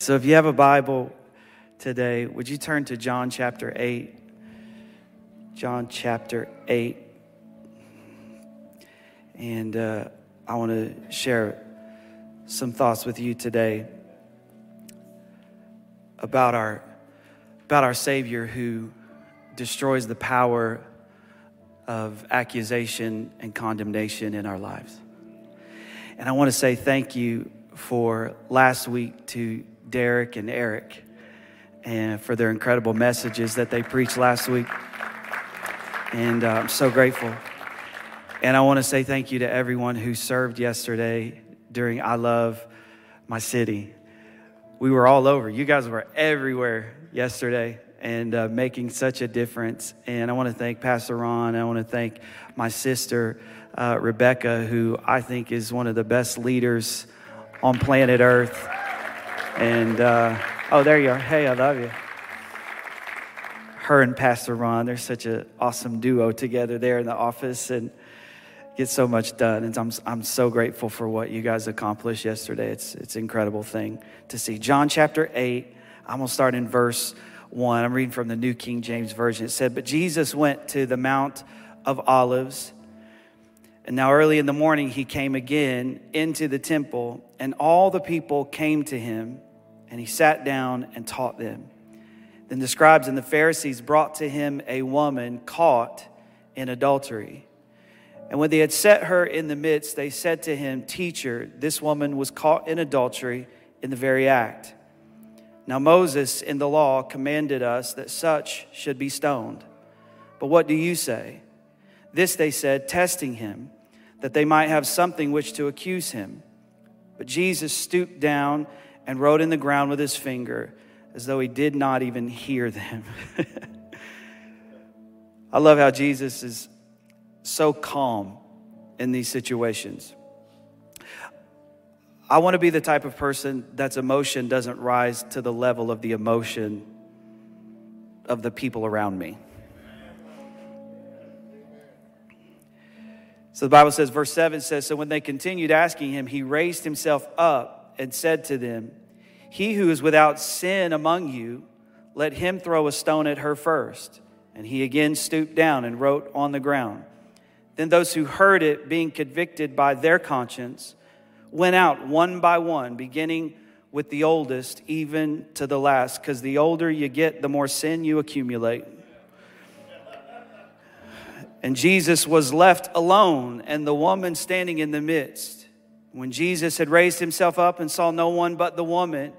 So if you have a Bible today, would you turn to John chapter 8? John chapter 8. And uh, I want to share some thoughts with you today about our, about our Savior who destroys the power of accusation and condemnation in our lives. And I want to say thank you for last week to Derek and Eric and for their incredible messages that they preached last week. And uh, I'm so grateful. And I want to say thank you to everyone who served yesterday during I Love My City. We were all over. You guys were everywhere yesterday and uh, making such a difference. And I want to thank Pastor Ron. I want to thank my sister, uh, Rebecca, who I think is one of the best leaders on planet Earth. And uh, oh, there you are. Hey, I love you. Her and Pastor Ron, they're such an awesome duo together there in the office and get so much done. And I'm, I'm so grateful for what you guys accomplished yesterday. It's, it's an incredible thing to see. John chapter 8, I'm going to start in verse 1. I'm reading from the New King James Version. It said, But Jesus went to the Mount of Olives. And now early in the morning, he came again into the temple, and all the people came to him and he sat down and taught them. Then the scribes and the Pharisees brought to him a woman caught in adultery. And when they had set her in the midst, they said to him, Teacher, this woman was caught in adultery in the very act. Now, Moses in the law commanded us that such should be stoned. But what do you say? This they said, testing him, that they might have something which to accuse him. But Jesus stooped down and wrote in the ground with his finger as though he did not even hear them. I love how Jesus is so calm in these situations. I want to be the type of person that's emotion doesn't rise to the level of the emotion of the people around me. So the Bible says, verse 7 says, So when they continued asking him, he raised himself up and said to them, He who is without sin among you, let him throw a stone at her first. And he again stooped down and wrote on the ground. Then those who heard it, being convicted by their conscience, went out one by one, beginning with the oldest, even to the last, because the older you get, the more sin you accumulate. And Jesus was left alone, and the woman standing in the midst. When Jesus had raised himself up and saw no one but the woman,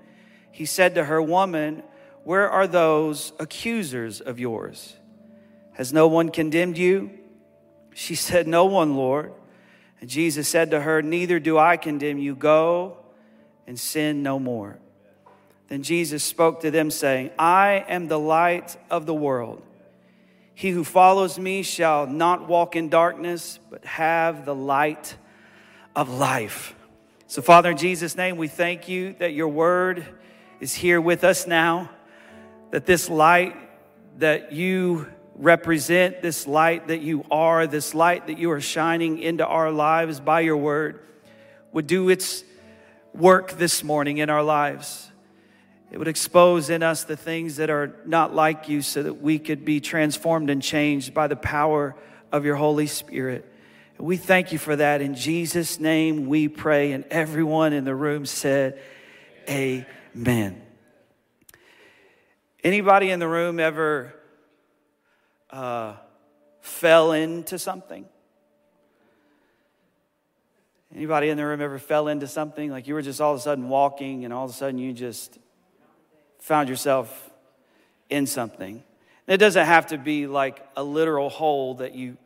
he said to her, Woman, where are those accusers of yours? Has no one condemned you? She said, No one, Lord. And Jesus said to her, Neither do I condemn you. Go and sin no more. Then Jesus spoke to them, saying, I am the light of the world. He who follows me shall not walk in darkness, but have the light of life. So, Father, in Jesus' name, we thank you that your word is here with us now, that this light that you represent, this light that you are, this light that you are shining into our lives by your word, would do its work this morning in our lives. It would expose in us the things that are not like you so that we could be transformed and changed by the power of your Holy Spirit. We thank you for that. In Jesus' name we pray. And everyone in the room said, Amen. Anybody in the room ever uh, fell into something? Anybody in the room ever fell into something? Like you were just all of a sudden walking and all of a sudden you just found yourself in something. it doesn't have to be like a literal hole that you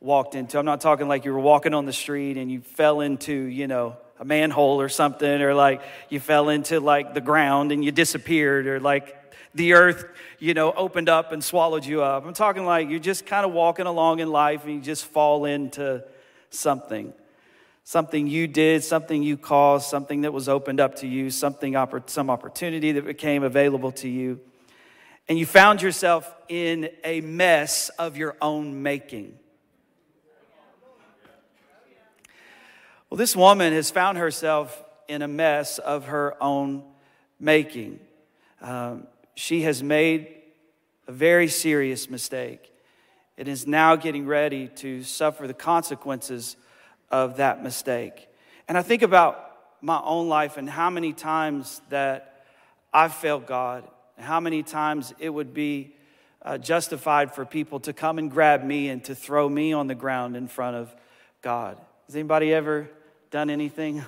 walked into. I'm not talking like you were walking on the street and you fell into, you know, a manhole or something, or like you fell into like the ground and you disappeared, or like the earth, you know, opened up and swallowed you up. I'm talking like you're just kind of walking along in life and you just fall into something. Something you did, something you caused, something that was opened up to you, something, some opportunity that became available to you. And you found yourself in a mess of your own making. Well, this woman has found herself in a mess of her own making. Um, she has made a very serious mistake and is now getting ready to suffer the consequences of that mistake. And I think about my own life and how many times that I've failed God, and how many times it would be uh, justified for people to come and grab me and to throw me on the ground in front of God. Has anybody ever done anything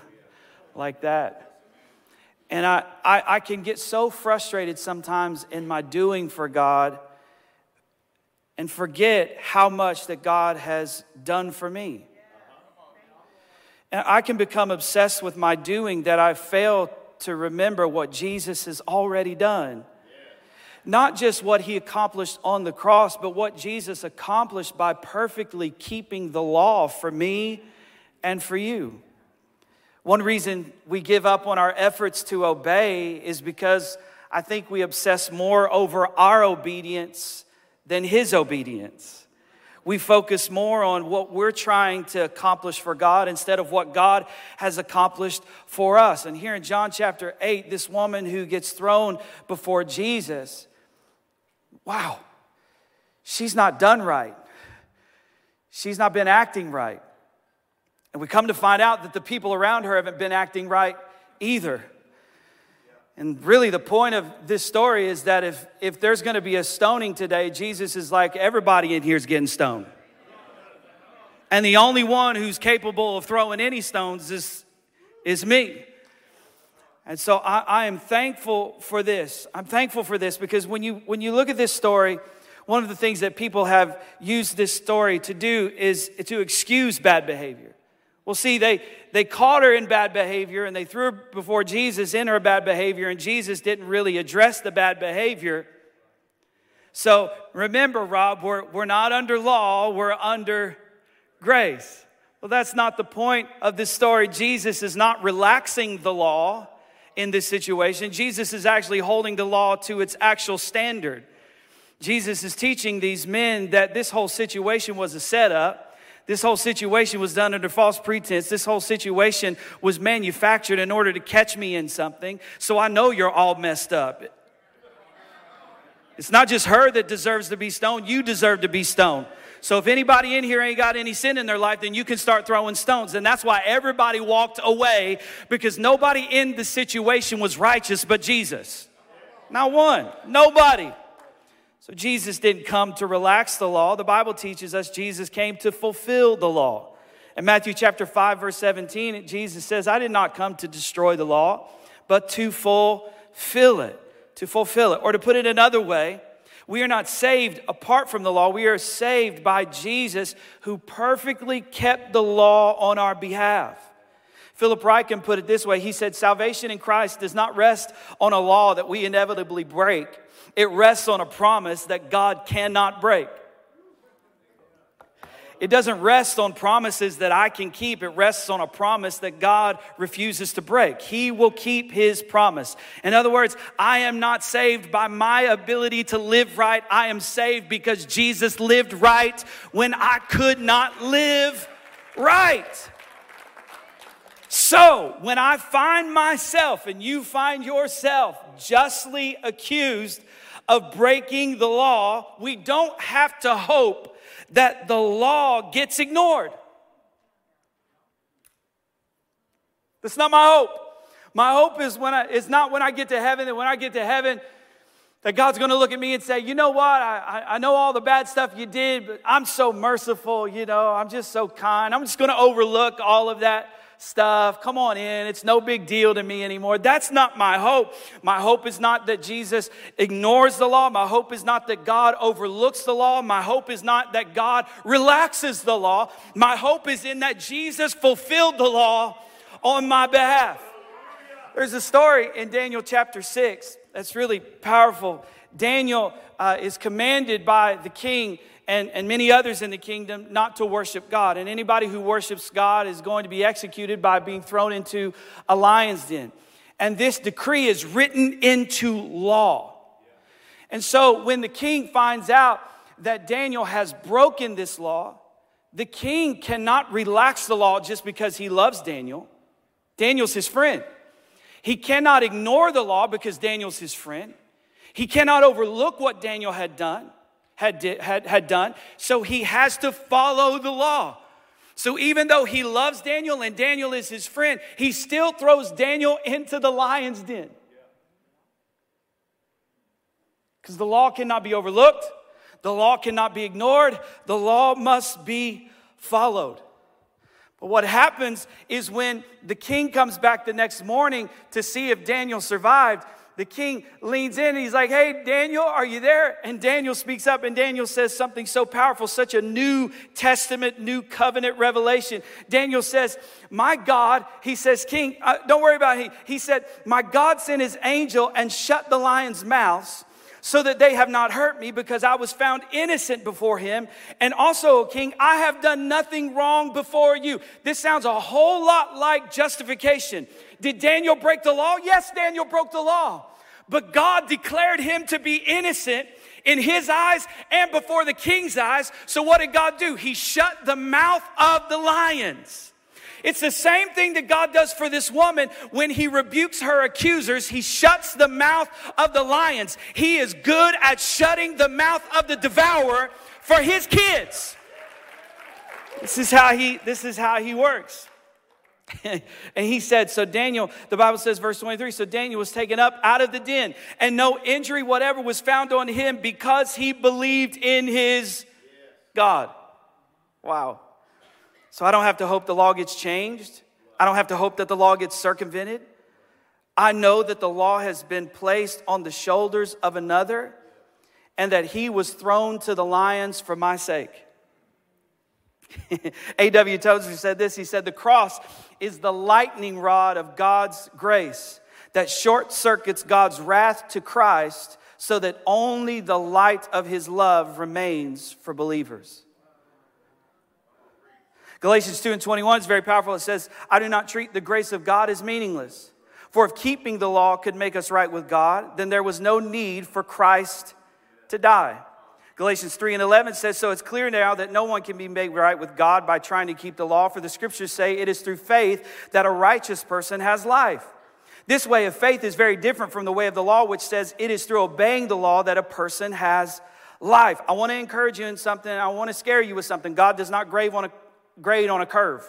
like that? And I, I, I can get so frustrated sometimes in my doing for God and forget how much that God has done for me. And I can become obsessed with my doing that I fail to remember what Jesus has already done not just what he accomplished on the cross, but what Jesus accomplished by perfectly keeping the law for me and for you. One reason we give up on our efforts to obey is because I think we obsess more over our obedience than his obedience. We focus more on what we're trying to accomplish for God instead of what God has accomplished for us. And here in John chapter 8, this woman who gets thrown before Jesus, wow, she's not done right. She's not been acting right. And we come to find out that the people around her haven't been acting right either. And really, the point of this story is that if, if there's going to be a stoning today, Jesus is like, everybody in here is getting stoned. And the only one who's capable of throwing any stones is, is me. And so I, I, am thankful for this. I'm thankful for this because when you, when you look at this story, one of the things that people have used this story to do is to excuse bad behavior. Well, see, they, they caught her in bad behavior and they threw her before Jesus in her bad behavior, and Jesus didn't really address the bad behavior. So remember, Rob, we're, we're not under law, we're under grace. Well, that's not the point of this story. Jesus is not relaxing the law in this situation. Jesus is actually holding the law to its actual standard. Jesus is teaching these men that this whole situation was a setup. This whole situation was done under false pretense. This whole situation was manufactured in order to catch me in something. So I know you're all messed up. It's not just her that deserves to be stoned, you deserve to be stoned. So if anybody in here ain't got any sin in their life, then you can start throwing stones. And that's why everybody walked away because nobody in the situation was righteous but Jesus. Not one. Nobody. So Jesus didn't come to relax the law. The Bible teaches us Jesus came to fulfill the law. In Matthew chapter 5 verse 17, Jesus says, "I did not come to destroy the law, but to fulfill it." To fulfill it. Or to put it another way, we are not saved apart from the law. We are saved by Jesus who perfectly kept the law on our behalf. Philip Ryken put it this way He said, Salvation in Christ does not rest on a law that we inevitably break, it rests on a promise that God cannot break. It doesn't rest on promises that I can keep. It rests on a promise that God refuses to break. He will keep his promise. In other words, I am not saved by my ability to live right. I am saved because Jesus lived right when I could not live right. So, when I find myself and you find yourself justly accused of breaking the law, we don't have to hope that the law gets ignored. That's not my hope. My hope is when I, it's not when I get to heaven, that when I get to heaven, that God's gonna look at me and say, you know what, I, I know all the bad stuff you did, but I'm so merciful, you know, I'm just so kind. I'm just gonna overlook all of that stuff. Come on in. It's no big deal to me anymore. That's not my hope. My hope is not that Jesus ignores the law. My hope is not that God overlooks the law. My hope is not that God relaxes the law. My hope is in that Jesus fulfilled the law on my behalf. There's a story in Daniel chapter 6 that's really powerful. Daniel uh, is commanded by the king and, and many others in the kingdom not to worship God. And anybody who worships God is going to be executed by being thrown into a lion's den. And this decree is written into law. And so when the king finds out that Daniel has broken this law, the king cannot relax the law just because he loves Daniel. Daniel's his friend. He cannot ignore the law because Daniel's his friend. He cannot overlook what Daniel had done, had, had, had done. So he has to follow the law. So even though he loves Daniel and Daniel is his friend, he still throws Daniel into the lion's den. Because the law cannot be overlooked, the law cannot be ignored, the law must be followed. But what happens is when the king comes back the next morning to see if Daniel survived, the king leans in and he's like, Hey, Daniel, are you there? And Daniel speaks up, and Daniel says something so powerful, such a New Testament, New Covenant revelation. Daniel says, My God, he says, King, uh, don't worry about it. He, he said, My God sent his angel and shut the lions' mouths so that they have not hurt me because I was found innocent before him. And also, king, I have done nothing wrong before you. This sounds a whole lot like justification. Did Daniel break the law? Yes, Daniel broke the law. But God declared him to be innocent in his eyes and before the king's eyes. So what did God do? He shut the mouth of the lions. It's the same thing that God does for this woman when he rebukes her accusers. He shuts the mouth of the lions. He is good at shutting the mouth of the devourer for his kids. This is how he this is how he works. and he said, so Daniel, the Bible says, verse 23, so Daniel was taken up out of the den, and no injury whatever was found on him because he believed in his God. Wow. So I don't have to hope the law gets changed. I don't have to hope that the law gets circumvented. I know that the law has been placed on the shoulders of another and that he was thrown to the lions for my sake. A.W. Tozer said this He said, The cross is the lightning rod of God's grace that short circuits God's wrath to Christ so that only the light of his love remains for believers. Galatians 2 and 21 is very powerful. It says, I do not treat the grace of God as meaningless. For if keeping the law could make us right with God, then there was no need for Christ to die. Galatians 3 and 11 says, So it's clear now that no one can be made right with God by trying to keep the law, for the scriptures say it is through faith that a righteous person has life. This way of faith is very different from the way of the law, which says it is through obeying the law that a person has life. I want to encourage you in something. I want to scare you with something. God does not grave on a grade on a curve.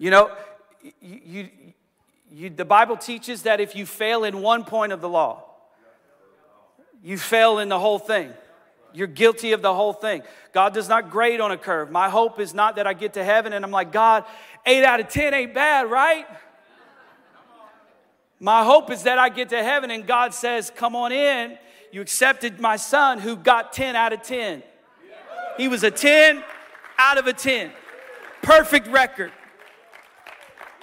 You know, you, you, you, the Bible teaches that if you fail in one point of the law, you fail in the whole thing. You're guilty of the whole thing. God does not grade on a curve. My hope is not that I get to heaven and I'm like, God, eight out of 10 ain't bad, right? My hope is that I get to heaven and God says, Come on in. You accepted my son who got 10 out of 10. He was a 10 out of a 10. Perfect record.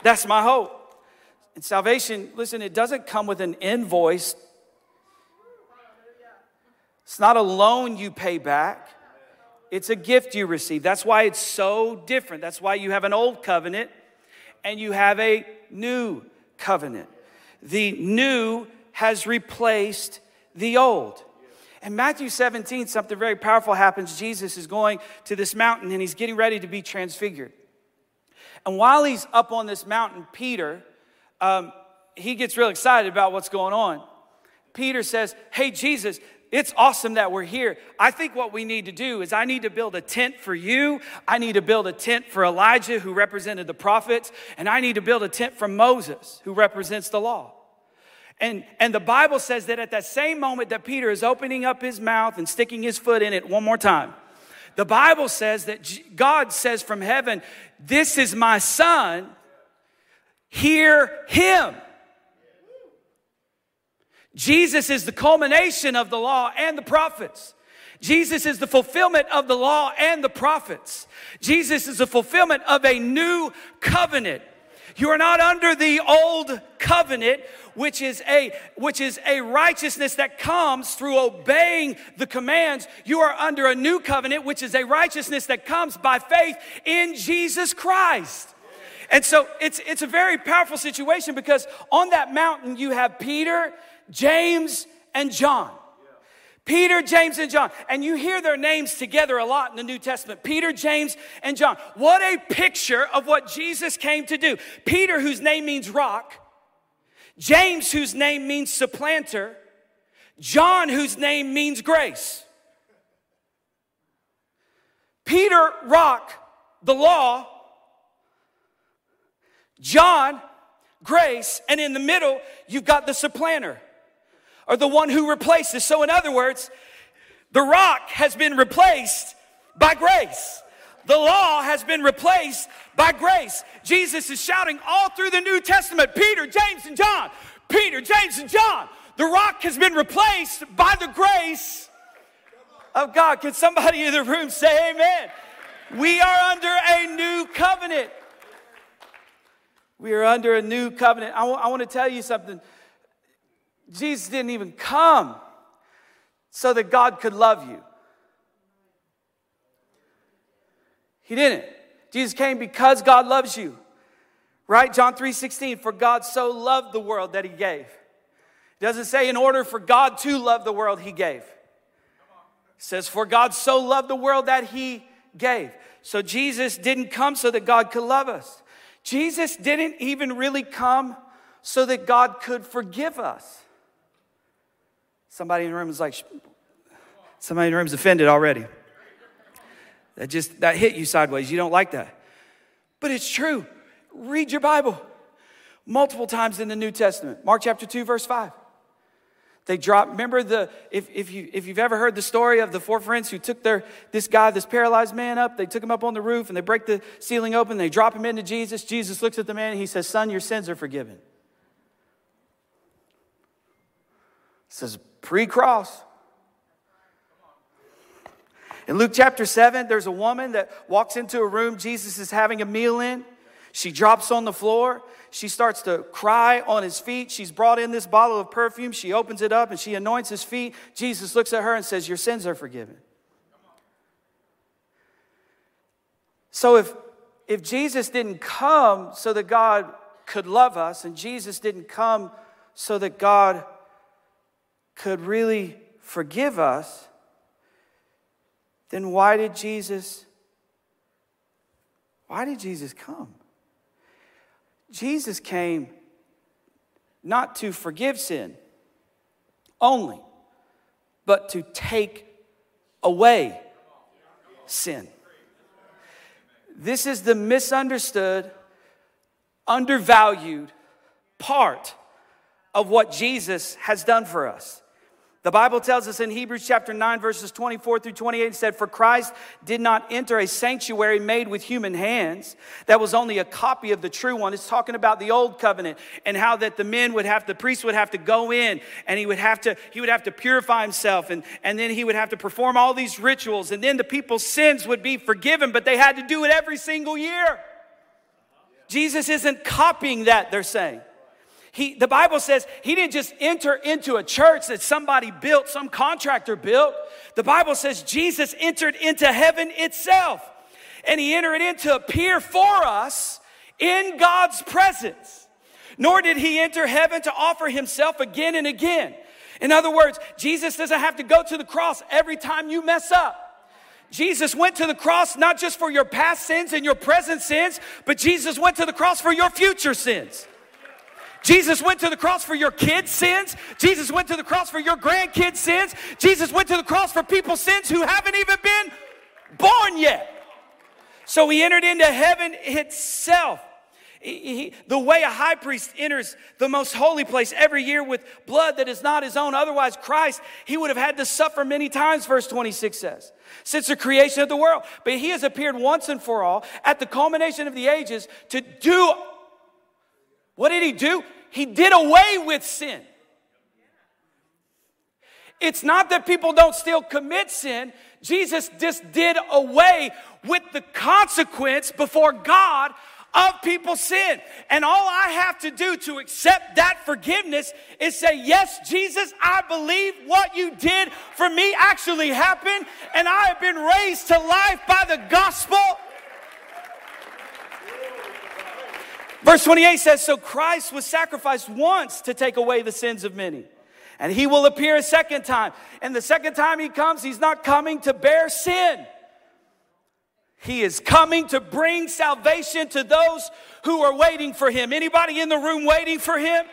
That's my hope. And salvation, listen, it doesn't come with an invoice. It's not a loan you pay back. It's a gift you receive. That's why it's so different. That's why you have an old covenant and you have a new covenant. The new has replaced the old. In Matthew 17, something very powerful happens. Jesus is going to this mountain and he's getting ready to be transfigured. And while he's up on this mountain, Peter, um, he gets real excited about what's going on. Peter says, Hey, Jesus, it's awesome that we're here. I think what we need to do is I need to build a tent for you. I need to build a tent for Elijah, who represented the prophets. And I need to build a tent for Moses, who represents the law. And, and the Bible says that at that same moment that Peter is opening up his mouth and sticking his foot in it one more time, the Bible says that God says from heaven, This is my son, hear him. Jesus is the culmination of the law and the prophets. Jesus is the fulfillment of the law and the prophets. Jesus is the fulfillment of a new covenant. You are not under the old covenant which is a which is a righteousness that comes through obeying the commands. You are under a new covenant, which is a righteousness that comes by faith in Jesus Christ. And so it's it's a very powerful situation because on that mountain you have Peter, James, and John. Peter, James, and John. And you hear their names together a lot in the New Testament. Peter, James, and John. What a picture of what Jesus came to do. Peter, whose name means rock. James, whose name means supplanter. John, whose name means grace. Peter, rock, the law. John, grace. And in the middle, you've got the supplanter or the one who replaces. So, in other words, the rock has been replaced by grace. The law has been replaced by grace. Jesus is shouting all through the New Testament Peter, James, and John. Peter, James, and John. The rock has been replaced by the grace of God. Can somebody in the room say amen? We are under a new covenant. We are under a new covenant. I, w- I want to tell you something. Jesus didn't even come so that God could love you. He didn't. Jesus came because God loves you. Right? John 3:16, for God so loved the world that he gave. It doesn't say in order for God to love the world he gave. It says for God so loved the world that he gave. So Jesus didn't come so that God could love us. Jesus didn't even really come so that God could forgive us. Somebody in the room is like, somebody in the room is offended already. That just, that hit you sideways. You don't like that. But it's true. Read your Bible multiple times in the New Testament. Mark chapter 2, verse 5. They drop, remember the, if, if, you, if you've ever heard the story of the four friends who took their, this guy, this paralyzed man up, they took him up on the roof and they break the ceiling open, they drop him into Jesus. Jesus looks at the man and he says, Son, your sins are forgiven. He says, pre cross. In Luke chapter 7, there's a woman that walks into a room Jesus is having a meal in. She drops on the floor. She starts to cry on his feet. She's brought in this bottle of perfume. She opens it up and she anoints his feet. Jesus looks at her and says, Your sins are forgiven. So if, if Jesus didn't come so that God could love us, and Jesus didn't come so that God could really forgive us, then why did Jesus why did Jesus come? Jesus came not to forgive sin only, but to take away sin. This is the misunderstood, undervalued part of what Jesus has done for us. The Bible tells us in Hebrews chapter 9, verses 24 through 28, it said, For Christ did not enter a sanctuary made with human hands that was only a copy of the true one. It's talking about the old covenant and how that the men would have, the priest would have to go in and he would have to, he would have to purify himself and, and then he would have to perform all these rituals and then the people's sins would be forgiven, but they had to do it every single year. Jesus isn't copying that, they're saying. He, the Bible says he didn't just enter into a church that somebody built, some contractor built. The Bible says Jesus entered into heaven itself. And he entered in to appear for us in God's presence. Nor did he enter heaven to offer himself again and again. In other words, Jesus doesn't have to go to the cross every time you mess up. Jesus went to the cross not just for your past sins and your present sins, but Jesus went to the cross for your future sins. Jesus went to the cross for your kids' sins. Jesus went to the cross for your grandkids' sins. Jesus went to the cross for people's sins who haven't even been born yet. So he entered into heaven itself. He, he, the way a high priest enters the most holy place every year with blood that is not his own, otherwise, Christ, he would have had to suffer many times, verse 26 says, since the creation of the world. But he has appeared once and for all at the culmination of the ages to do what did he do? He did away with sin. It's not that people don't still commit sin. Jesus just did away with the consequence before God of people's sin. And all I have to do to accept that forgiveness is say, Yes, Jesus, I believe what you did for me actually happened, and I have been raised to life by the gospel. Verse 28 says, So Christ was sacrificed once to take away the sins of many. And he will appear a second time. And the second time he comes, he's not coming to bear sin. He is coming to bring salvation to those who are waiting for him. Anybody in the room waiting for him?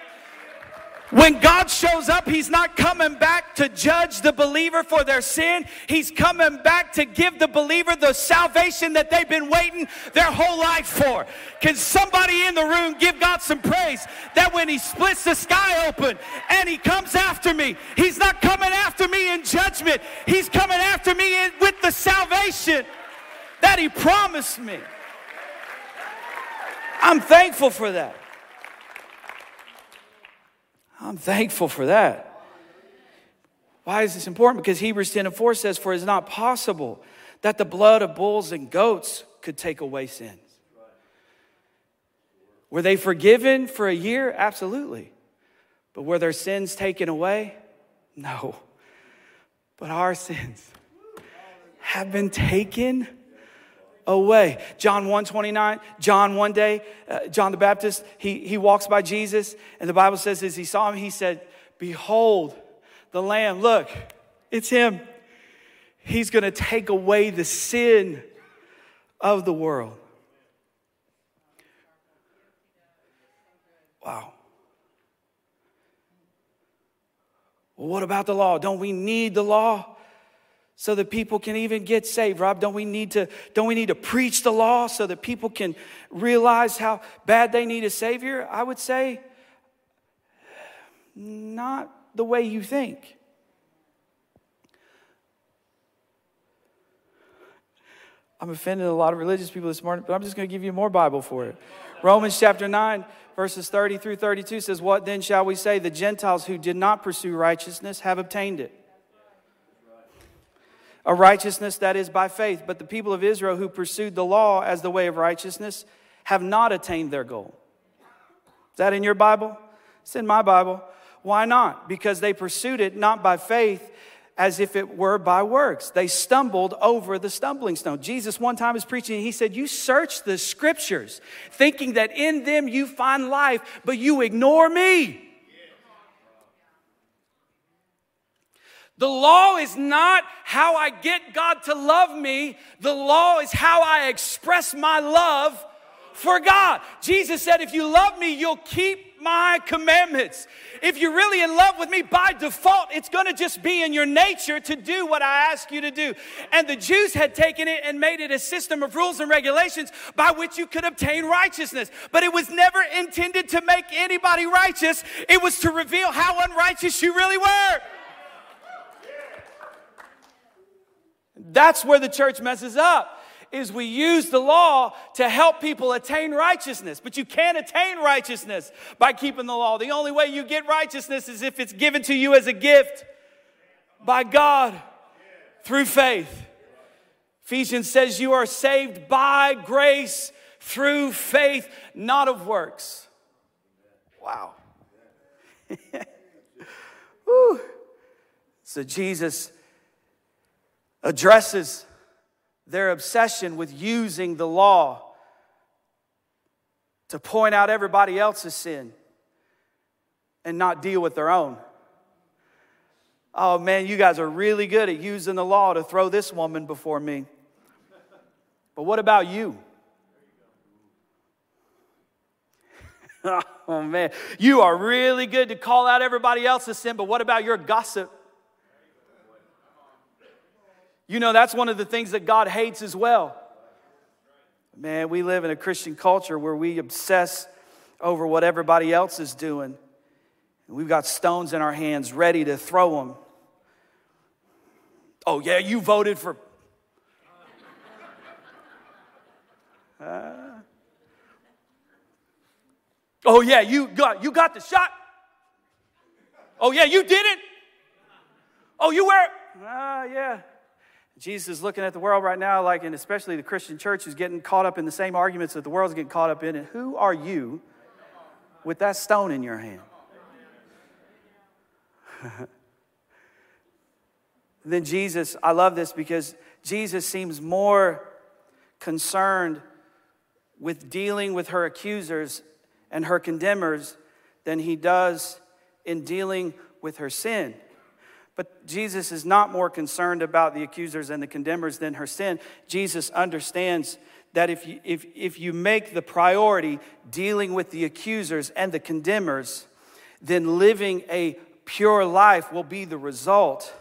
When God shows up, He's not coming back to judge the believer for their sin. He's coming back to give the believer the salvation that they've been waiting their whole life for. Can somebody in the room give God some praise that when He splits the sky open and He comes after me, He's not coming after me in judgment, He's coming after me in, with the salvation that He promised me. I'm thankful for that. I'm thankful for that. Why is this important? Because Hebrews 10 and 4 says, For it is not possible that the blood of bulls and goats could take away sins. Were they forgiven for a year? Absolutely. But were their sins taken away? No. But our sins have been taken away. John 1 29, John one day, uh, John the Baptist, he, he walks by Jesus, and the Bible says as he saw him, he said, Behold, the Lamb, look, it's him. He's gonna take away the sin of the world. Wow. Well, what about the law? Don't we need the law? So that people can even get saved. Rob don't we need to don't we need to preach the law so that people can realize how bad they need a savior? I would say not the way you think. I'm offending a lot of religious people this morning but i'm just going to give you more bible for it. Romans chapter 9 verses 30 through 32 says what then shall we say? The gentiles who did not pursue righteousness have obtained it a righteousness that is by faith. But the people of Israel who pursued the law as the way of righteousness have not attained their goal. Is that in your Bible? It's in my Bible. Why not? Because they pursued it not by faith as if it were by works. They stumbled over the stumbling stone. Jesus, one time, was preaching, and he said, You search the scriptures, thinking that in them you find life, but you ignore me. The law is not how I get God to love me. The law is how I express my love for God. Jesus said, if you love me, you'll keep my commandments. If you're really in love with me, by default, it's gonna just be in your nature to do what I ask you to do. And the Jews had taken it and made it a system of rules and regulations by which you could obtain righteousness. But it was never intended to make anybody righteous, it was to reveal how unrighteous you really were. That's where the church messes up. Is we use the law to help people attain righteousness, but you can't attain righteousness by keeping the law. The only way you get righteousness is if it's given to you as a gift by God through faith. Ephesians says you are saved by grace through faith, not of works. Wow. so Jesus addresses their obsession with using the law to point out everybody else's sin and not deal with their own. Oh man, you guys are really good at using the law to throw this woman before me. But what about you? oh man, you are really good to call out everybody else's sin, but what about your gossip? You know, that's one of the things that God hates as well. Man, we live in a Christian culture where we obsess over what everybody else is doing. We've got stones in our hands ready to throw them. Oh, yeah, you voted for. Uh, oh, yeah, you got, you got the shot. Oh, yeah, you did it. Oh, you were. Ah, uh, yeah. Jesus is looking at the world right now, like, and especially the Christian church is getting caught up in the same arguments that the world's getting caught up in. And who are you with that stone in your hand? then Jesus, I love this because Jesus seems more concerned with dealing with her accusers and her condemners than he does in dealing with her sin. But Jesus is not more concerned about the accusers and the condemners than her sin. Jesus understands that if you, if, if you make the priority dealing with the accusers and the condemners, then living a pure life will be the result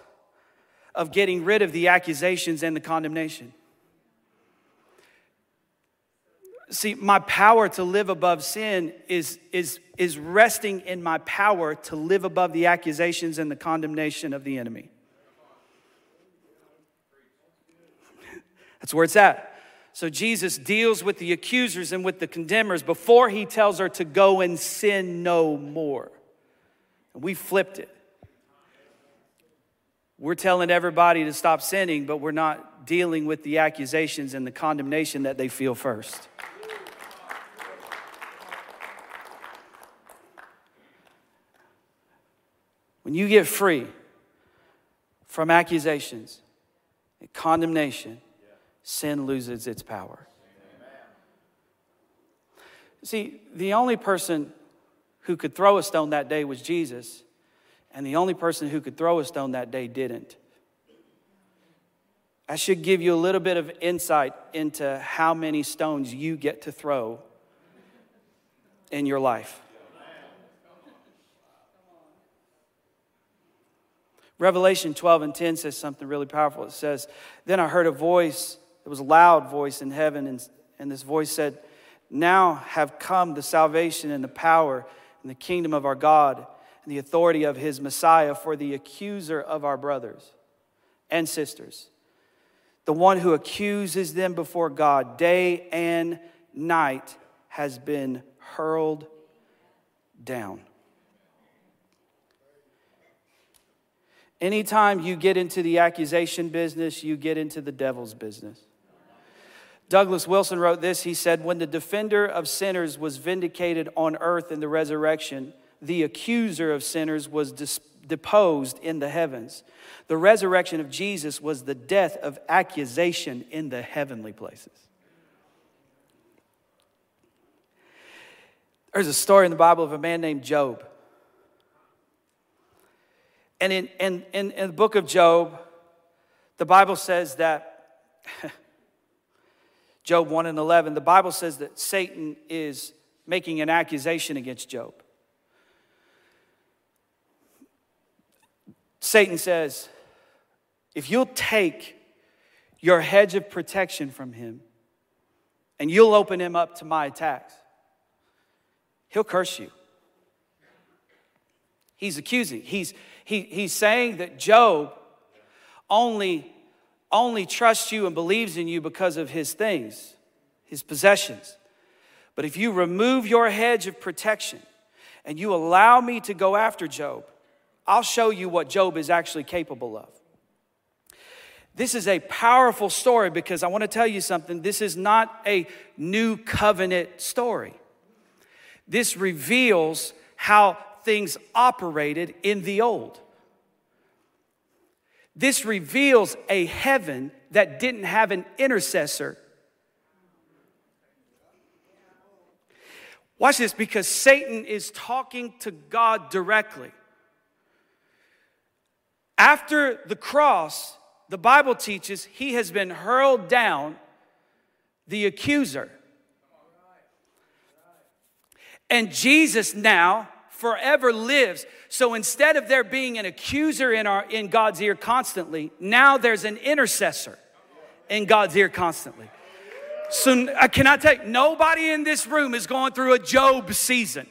of getting rid of the accusations and the condemnation. See, my power to live above sin is, is, is resting in my power to live above the accusations and the condemnation of the enemy. That's where it's at. So Jesus deals with the accusers and with the condemners before he tells her to go and sin no more. And we flipped it. We're telling everybody to stop sinning, but we're not dealing with the accusations and the condemnation that they feel first. When you get free from accusations and condemnation, sin loses its power. See, the only person who could throw a stone that day was Jesus, and the only person who could throw a stone that day didn't. I should give you a little bit of insight into how many stones you get to throw in your life. Revelation 12 and 10 says something really powerful. It says, Then I heard a voice, it was a loud voice in heaven, and, and this voice said, Now have come the salvation and the power and the kingdom of our God and the authority of his Messiah for the accuser of our brothers and sisters, the one who accuses them before God day and night, has been hurled down. Anytime you get into the accusation business, you get into the devil's business. Douglas Wilson wrote this. He said, When the defender of sinners was vindicated on earth in the resurrection, the accuser of sinners was dis- deposed in the heavens. The resurrection of Jesus was the death of accusation in the heavenly places. There's a story in the Bible of a man named Job. And in, in, in, in the book of Job, the Bible says that, Job 1 and 11, the Bible says that Satan is making an accusation against Job. Satan says, if you'll take your hedge of protection from him and you'll open him up to my attacks, he'll curse you. He's accusing. He's, he, he's saying that Job only, only trusts you and believes in you because of his things, his possessions. But if you remove your hedge of protection and you allow me to go after Job, I'll show you what Job is actually capable of. This is a powerful story because I want to tell you something. This is not a new covenant story. This reveals how things operated in the old. This reveals a heaven that didn't have an intercessor. Watch this because Satan is talking to God directly. After the cross, the Bible teaches he has been hurled down, the accuser. And Jesus now forever lives. So instead of there being an accuser in, our, in God's ear constantly, now there's an intercessor in God's ear constantly. So uh, I cannot tell you, nobody in this room is going through a Job season.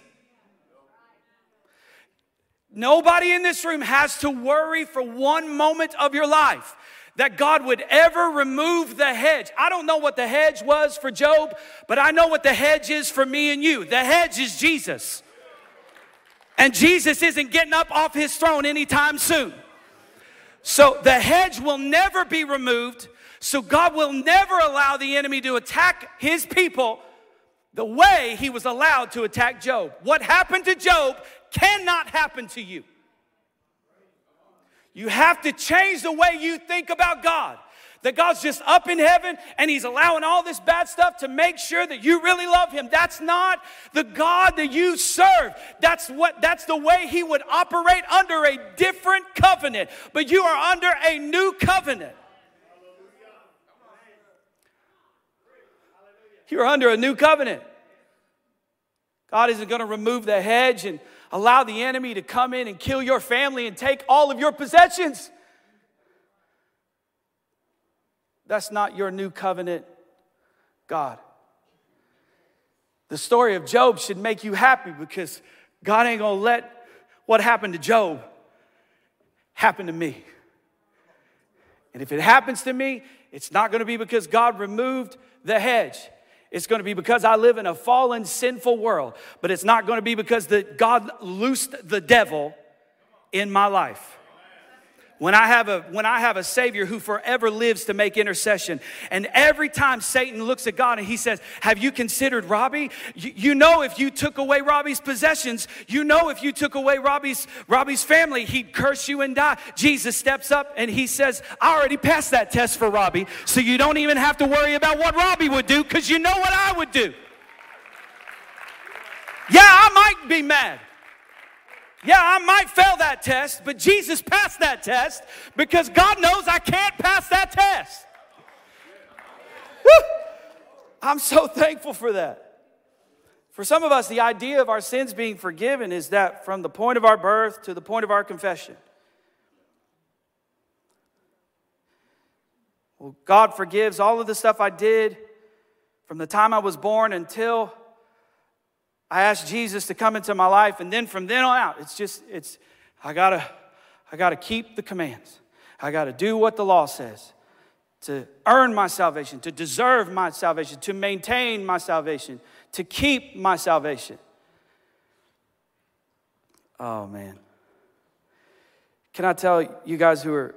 Nobody in this room has to worry for one moment of your life that God would ever remove the hedge. I don't know what the hedge was for Job, but I know what the hedge is for me and you. The hedge is Jesus. And Jesus isn't getting up off his throne anytime soon. So the hedge will never be removed. So God will never allow the enemy to attack his people the way he was allowed to attack Job. What happened to Job cannot happen to you. You have to change the way you think about God. That God's just up in heaven and He's allowing all this bad stuff to make sure that you really love Him. That's not the God that you serve. That's what that's the way He would operate under a different covenant. But you are under a new covenant. You're under a new covenant. God isn't going to remove the hedge and allow the enemy to come in and kill your family and take all of your possessions. That's not your new covenant God. The story of Job should make you happy because God ain't gonna let what happened to Job happen to me. And if it happens to me, it's not gonna be because God removed the hedge. It's going to be because I live in a fallen, sinful world. But it's not going to be because the, God loosed the devil in my life when I have a when I have a savior who forever lives to make intercession and every time Satan looks at God and he says have you considered Robbie? You, you, know if you took away Robbie's possessions you know if you took away Robbie's Robbie's family he'd curse you and die. Jesus steps up and he says I already passed that test for Robbie so you don't even have to worry about what Robbie would do cuz you know what I would do. Yeah I might be mad yeah, I might fail that test, but Jesus passed that test because God knows I can't pass that test. Woo! I'm so thankful for that. For some of us, the idea of our sins being forgiven is that from the point of our birth to the point of our confession. Well, God forgives all of the stuff I did from the time I was born until I asked Jesus to come into my life, and then from then on out, it's just, it's, I gotta, I gotta keep the commands. I gotta do what the law says to earn my salvation, to deserve my salvation, to maintain my salvation, to keep my salvation. Oh, man. Can I tell you guys who are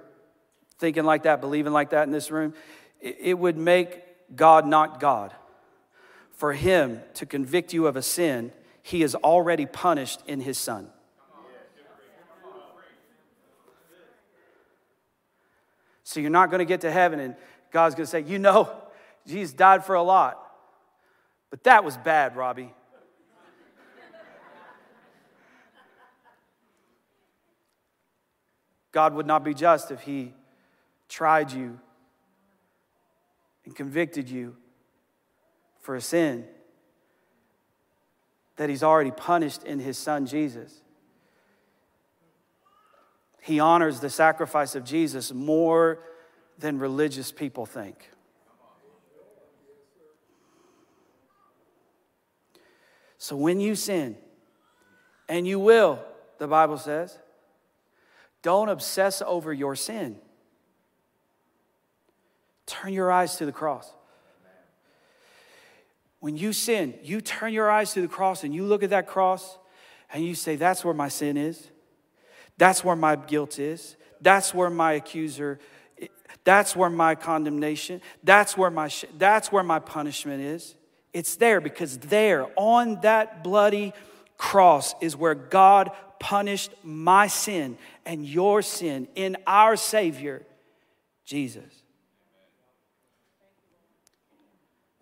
thinking like that, believing like that in this room? It would make God not God for him to convict you of a sin he is already punished in his son. So you're not going to get to heaven and God's going to say, You know, Jesus died for a lot, but that was bad, Robbie. God would not be just if he tried you and convicted you for a sin that he's already punished in his son Jesus. He honors the sacrifice of Jesus more than religious people think. So when you sin, and you will, the Bible says, don't obsess over your sin. Turn your eyes to the cross. When you sin, you turn your eyes to the cross and you look at that cross and you say, That's where my sin is. That's where my guilt is. That's where my accuser, that's where my condemnation, that's where my, that's where my punishment is. It's there because there, on that bloody cross, is where God punished my sin and your sin in our Savior, Jesus.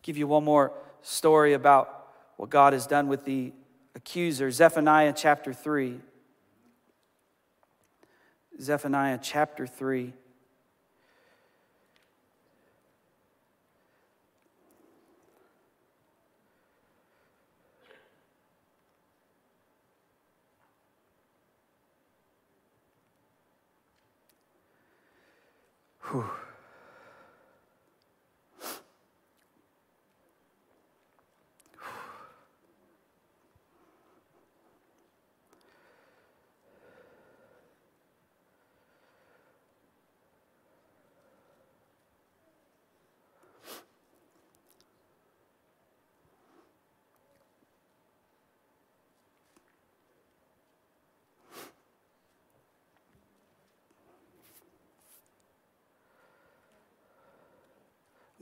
Give you one more story about what God has done with the accuser. Zephaniah chapter 3. Zephaniah chapter 3. Whew.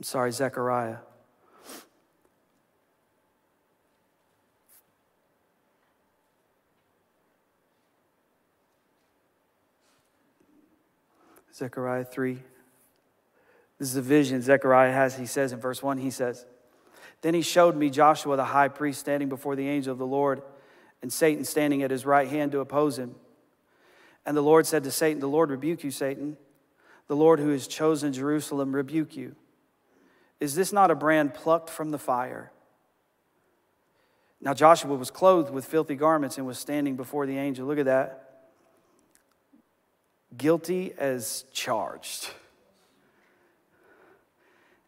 Sorry, Zechariah. Zechariah 3. This is a vision Zechariah has. He says in verse 1, he says, Then he showed me Joshua the high priest standing before the angel of the Lord, and Satan standing at his right hand to oppose him. And the Lord said to Satan, The Lord rebuke you, Satan. The Lord who has chosen Jerusalem rebuke you. Is this not a brand plucked from the fire? Now Joshua was clothed with filthy garments and was standing before the angel. Look at that. Guilty as charged.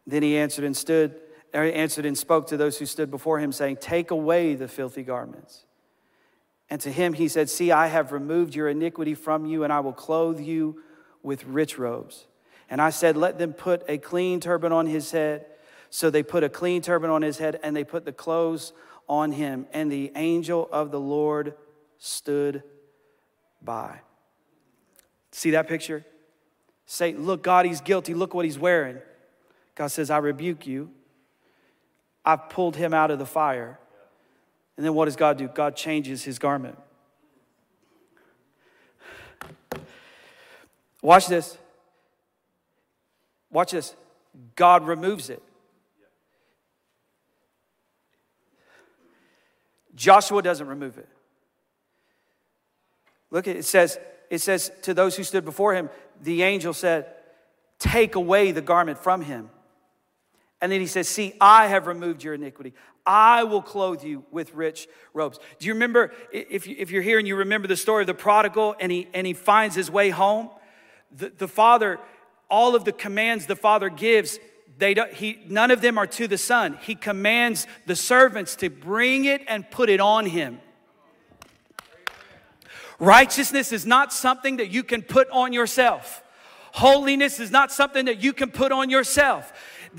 Then he answered and stood, er, or answered and spoke to those who stood before him, saying, Take away the filthy garments. And to him he said, See, I have removed your iniquity from you, and I will clothe you with rich robes. And I said, Let them put a clean turban on his head. So they put a clean turban on his head, and they put the clothes on him. And the angel of the Lord stood by. See that picture? Say, Look, God, he's guilty. Look what he's wearing. God says, I rebuke you. I've pulled him out of the fire. And then what does God do? God changes his garment. Watch this. Watch this. God removes it. Joshua doesn't remove it. Look, it says, it says to those who stood before him, the angel said, Take away the garment from him. And then he says, See, I have removed your iniquity. I will clothe you with rich robes. Do you remember, if, you, if you're here and you remember the story of the prodigal and he, and he finds his way home? The, the father, all of the commands the father gives, they don't, he, none of them are to the son. He commands the servants to bring it and put it on him. Righteousness is not something that you can put on yourself. Holiness is not something that you can put on yourself.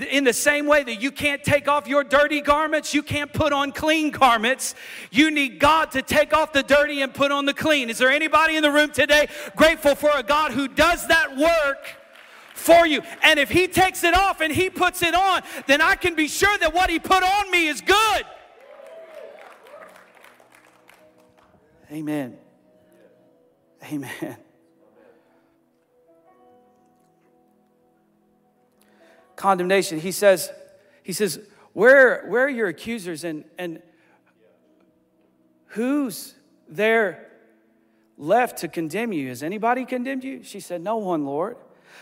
In the same way that you can't take off your dirty garments, you can't put on clean garments. You need God to take off the dirty and put on the clean. Is there anybody in the room today grateful for a God who does that work? For you. And if he takes it off and he puts it on, then I can be sure that what he put on me is good. Amen. Amen. condemnation. He says, he says, where, where are your accusers and, and who's there left to condemn you? Has anybody condemned you? She said, No one, Lord.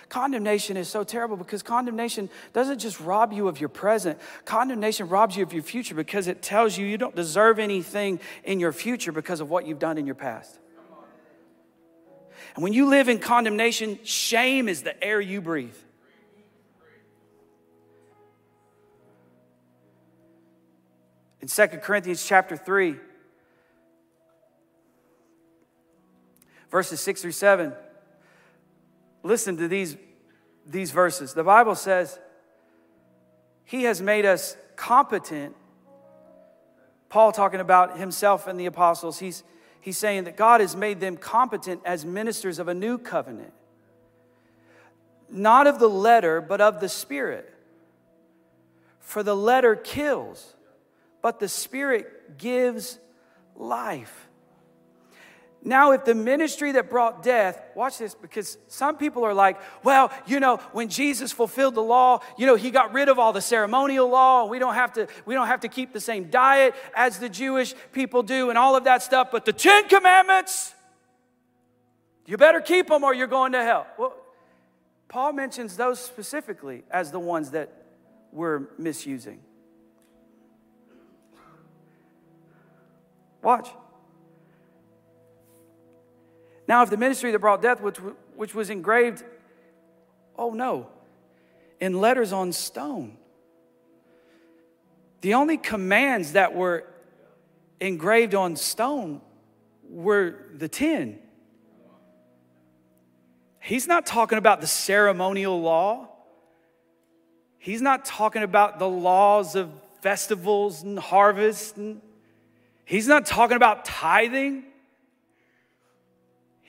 Condemnation is so terrible because condemnation doesn't just rob you of your present, condemnation robs you of your future because it tells you you don't deserve anything in your future because of what you've done in your past. And when you live in condemnation, shame is the air you breathe. In 2 Corinthians chapter 3, verses 6 through 7, listen to these, these verses. The Bible says, He has made us competent. Paul talking about himself and the apostles, he's, he's saying that God has made them competent as ministers of a new covenant. Not of the letter, but of the Spirit. For the letter kills but the Spirit gives life. Now, if the ministry that brought death, watch this, because some people are like, well, you know, when Jesus fulfilled the law, you know, he got rid of all the ceremonial law. We don't have to, we don't have to keep the same diet as the Jewish people do and all of that stuff. But the Ten Commandments, you better keep them or you're going to hell. Well, Paul mentions those specifically as the ones that we're misusing. Watch. Now, if the ministry that brought death, which, which was engraved, oh no, in letters on stone, the only commands that were engraved on stone were the ten. He's not talking about the ceremonial law. He's not talking about the laws of festivals and harvests and He's not talking about tithing.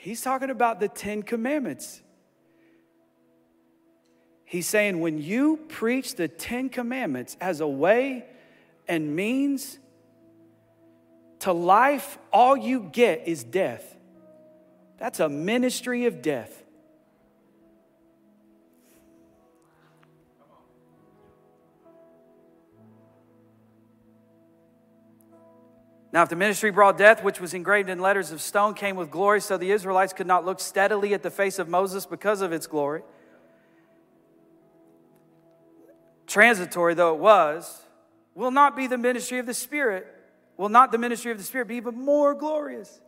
He's talking about the Ten Commandments. He's saying when you preach the Ten Commandments as a way and means to life, all you get is death. That's a ministry of death. Now, if the ministry brought death, which was engraved in letters of stone, came with glory, so the Israelites could not look steadily at the face of Moses because of its glory, transitory though it was, will not be the ministry of the Spirit, will not the ministry of the Spirit be even more glorious?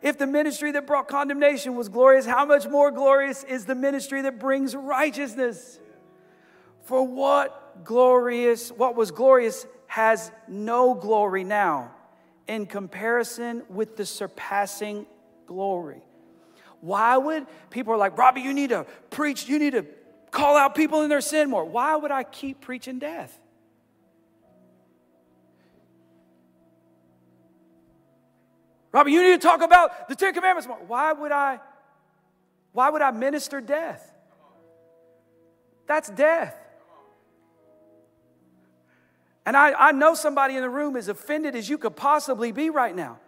If the ministry that brought condemnation was glorious, how much more glorious is the ministry that brings righteousness? For what glorious, what was glorious has no glory now in comparison with the surpassing glory. Why would people are like, Robbie, you need to preach, you need to call out people in their sin more. Why would I keep preaching death? Robbie, you need to talk about the Ten Commandments more. Why would I? Why would I minister death? That's death. And I, I know somebody in the room as offended as you could possibly be right now.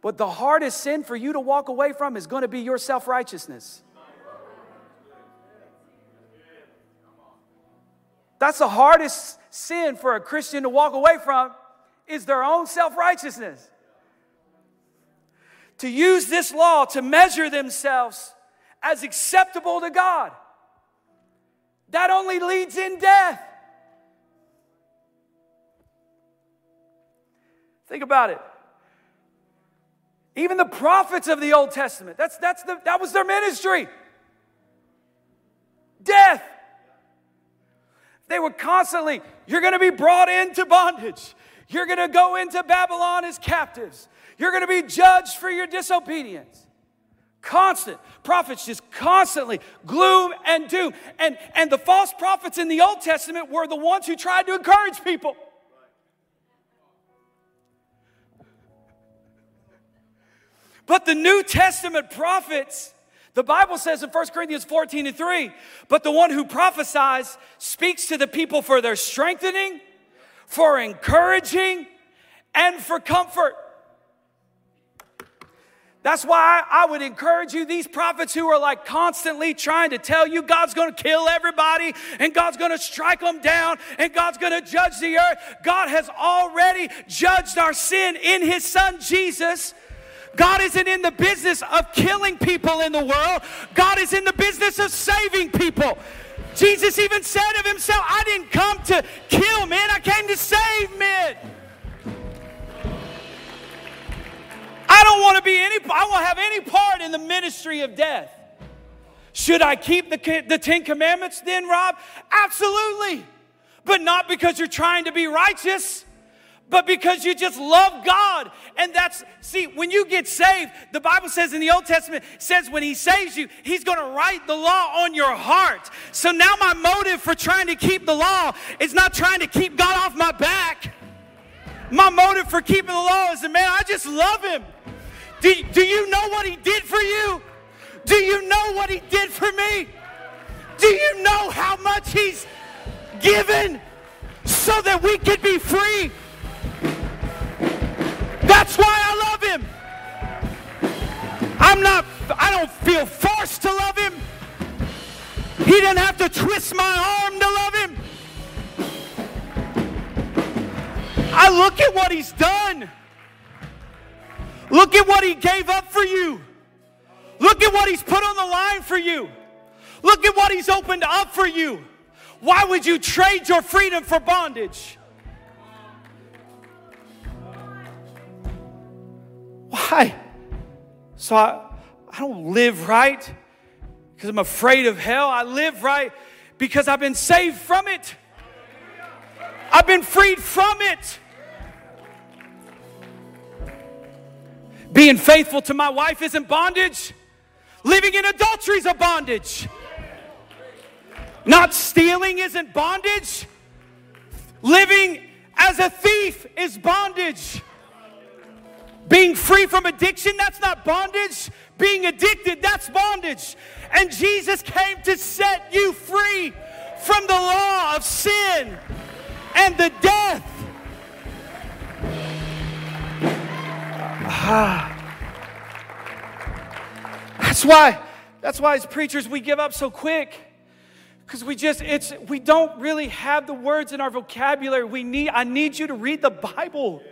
But the hardest sin for you to walk away from is going to be your self righteousness. That's the hardest sin for a Christian to walk away from is their own self righteousness. To use this law to measure themselves as acceptable to God. That only leads in death. Think about it. Even the prophets of the Old Testament, that's, that's the, that was their ministry. Death. They were constantly, you're going to be brought into bondage. You're going to go into Babylon as captives. You're going to be judged for your disobedience. Constant. Prophets just constantly gloom and doom. And, and the false prophets in the Old Testament were the ones who tried to encourage people. But the New Testament prophets, the Bible says in 1 Corinthians 14 and 3, but the one who prophesies speaks to the people for their strengthening, for encouraging, and for comfort. That's why I would encourage you, these prophets who are like constantly trying to tell you God's gonna kill everybody and God's gonna strike them down and God's gonna judge the earth. God has already judged our sin in His Son Jesus. God isn't in the business of killing people in the world, God is in the business of saving people. Jesus even said of himself, I didn't come to kill men, I came to save men. I don't want to be any, I won't have any part in the ministry of death. Should I keep the, the Ten Commandments then, Rob? Absolutely. But not because you're trying to be righteous but because you just love God. And that's, see, when you get saved, the Bible says in the Old Testament, says when He saves you, He's to write the law on your heart. So now my motive for trying to keep the law is not trying to keep God off my back. My motive for keeping the law is that, man, I just love Him. Do, do you know what He did for you? Do you know what He did for me? Do you know how much He's given so that we could be free? That's why I love him. I'm not, I don't feel forced to love him. He didn't have to twist my arm to love him. I look at what he's done. Look at what he gave up for you. Look at what he's put on the line for you. Look at what he's opened up for you. Why would you trade your freedom for bondage? Why? So I, I don't live right because I'm afraid of hell. I live right because I've been saved from it. I've been freed from it. Being faithful to my wife isn't bondage. Living in adultery is a bondage. Not stealing isn't bondage. Living as a thief is bondage. Being free from addiction, that's not bondage. Being addicted, that's bondage. And Jesus came to set you free from the law of sin and the death. Ah. That's why, that's why as preachers we give up so quick. Because we just, it's, we don't really have the words in our vocabulary. We need, I need you to read the Bible.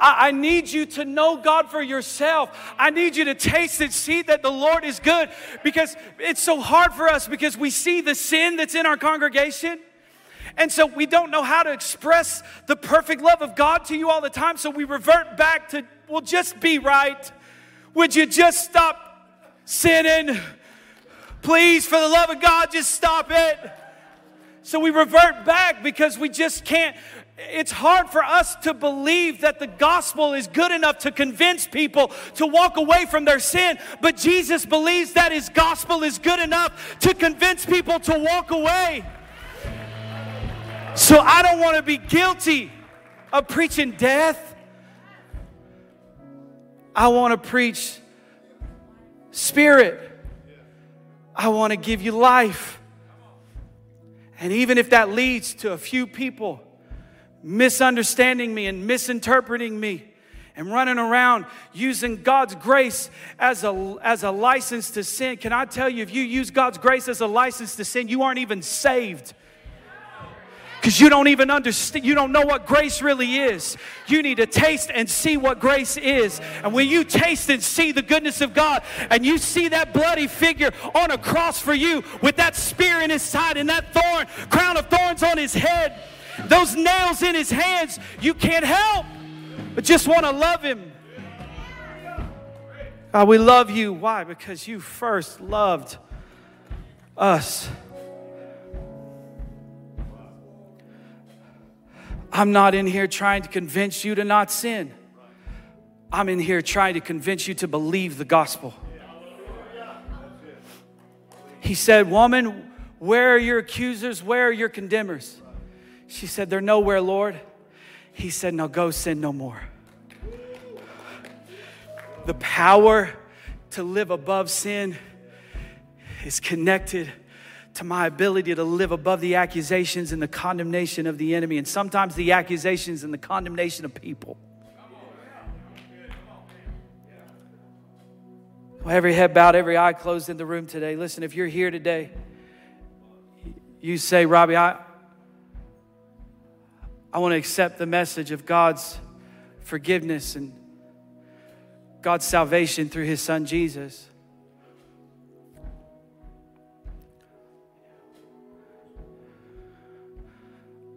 I, I need you to know God for yourself. I need you to taste and see that the Lord is good because it's so hard for us because we see the sin that's in our congregation. And so we don't know how to express the perfect love of God to you all the time. So we revert back to, well, just be right. Would you just stop sinning? Please, for the love of God, just stop it. So we revert back because we just can't. It's hard for us to believe that the gospel is good enough to convince people to walk away from their sin. But Jesus believes that his gospel is good enough to convince people to walk away. So I don't want to be guilty of preaching death. I want to preach spirit. I want to give you life. And even if that leads to a few people misunderstanding me and misinterpreting me and running around using God's grace as a, as a license to sin, can I tell you, if you use God's grace as a license to sin, you aren't even saved because you don't even understand, you don't know what grace really is. You need to taste and see what grace is. And when you taste and see the goodness of God, and you see that bloody figure on a cross for you with that spear in his side and that thorn, crown of thorns on his head, those nails in his hands, you can't help but just want to love him. God, we love you. Why? Because you first loved us. I'm not in here trying to convince you to not sin. I'm in here trying to convince you to believe the gospel. He said, Woman, where are your accusers? Where are your condemners? She said, They're nowhere, Lord. He said, Now go sin no more. The power to live above sin is connected to my ability to live above the accusations and the condemnation of the enemy, and sometimes the accusations and the condemnation of people. Well, Every head bowed, every eye closed in the room today. Listen, if you're here today, you say, Robbie, I, I want to accept the message of God's forgiveness and God's salvation through his son Jesus.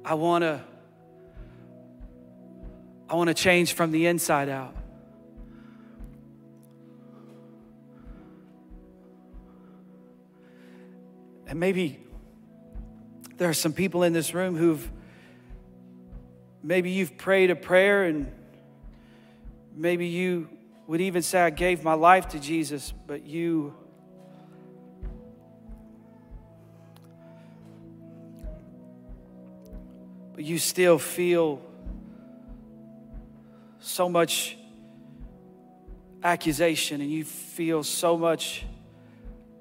I want to I want to change from the inside out. And maybe there are some people in this room who've maybe you've prayed a prayer and maybe you would even say I gave my life to Jesus, but you but you still feel so much accusation and you feel so much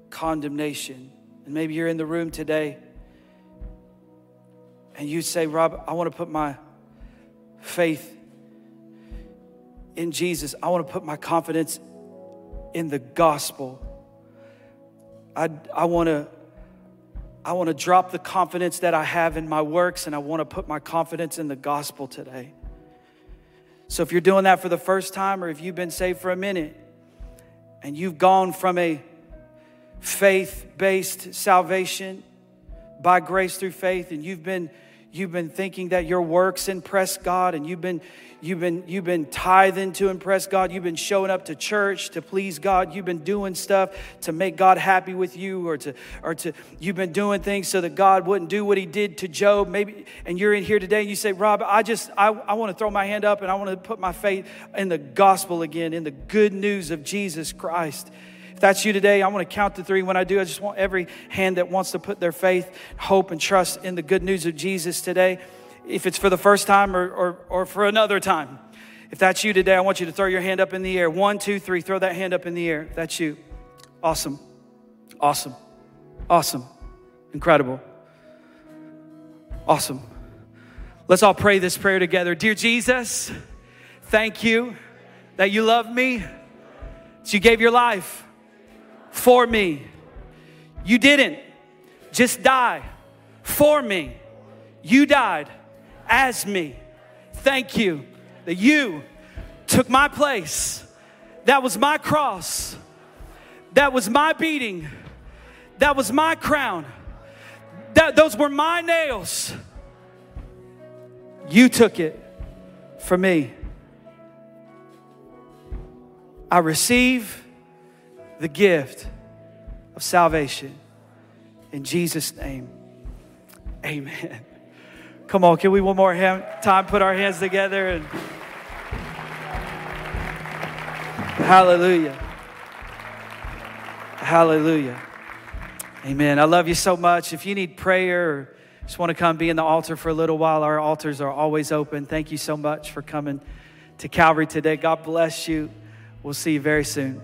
condemnation. And maybe you're in the room today and you say, Rob, I want to put my faith in Jesus. I want to put my confidence in the gospel. I, I want to I want to drop the confidence that I have in my works and I want to put my confidence in the gospel today. So if you're doing that for the first time or if you've been saved for a minute and you've gone from a faith based salvation by grace through faith and you've been you've been thinking that your works impress God and you've been You've been, you've been tithing to impress God. You've been showing up to church to please God. You've been doing stuff to make God happy with you or to, or to, you've been doing things so that God wouldn't do what he did to Job. Maybe, and you're in here today and you say, Rob, I just, I, I want to throw my hand up and I want to put my faith in the gospel again, in the good news of Jesus Christ. If that's you today, I want to count to three. When I do, I just want every hand that wants to put their faith, hope, and trust in the good news of Jesus today if it's for the first time or, or, or for another time. If that's you today, I want you to throw your hand up in the air. One, two, three. Throw that hand up in the air. That's you. Awesome. Awesome. Awesome. Incredible. Awesome. Let's all pray this prayer together. Dear Jesus, thank you that you love me, that you gave your life for me. You didn't just die for me, you died as me. Thank you that you took my place. That was my cross. That was my beating. That was my crown. That, those were my nails. You took it for me. I receive the gift of salvation. In Jesus' name, amen. Come on, can we one more hand, time put our hands together and hallelujah. Hallelujah. Amen. I love you so much. If you need prayer or just want to come be in the altar for a little while, our altars are always open. Thank you so much for coming to Calvary today. God bless you. We'll see you very soon.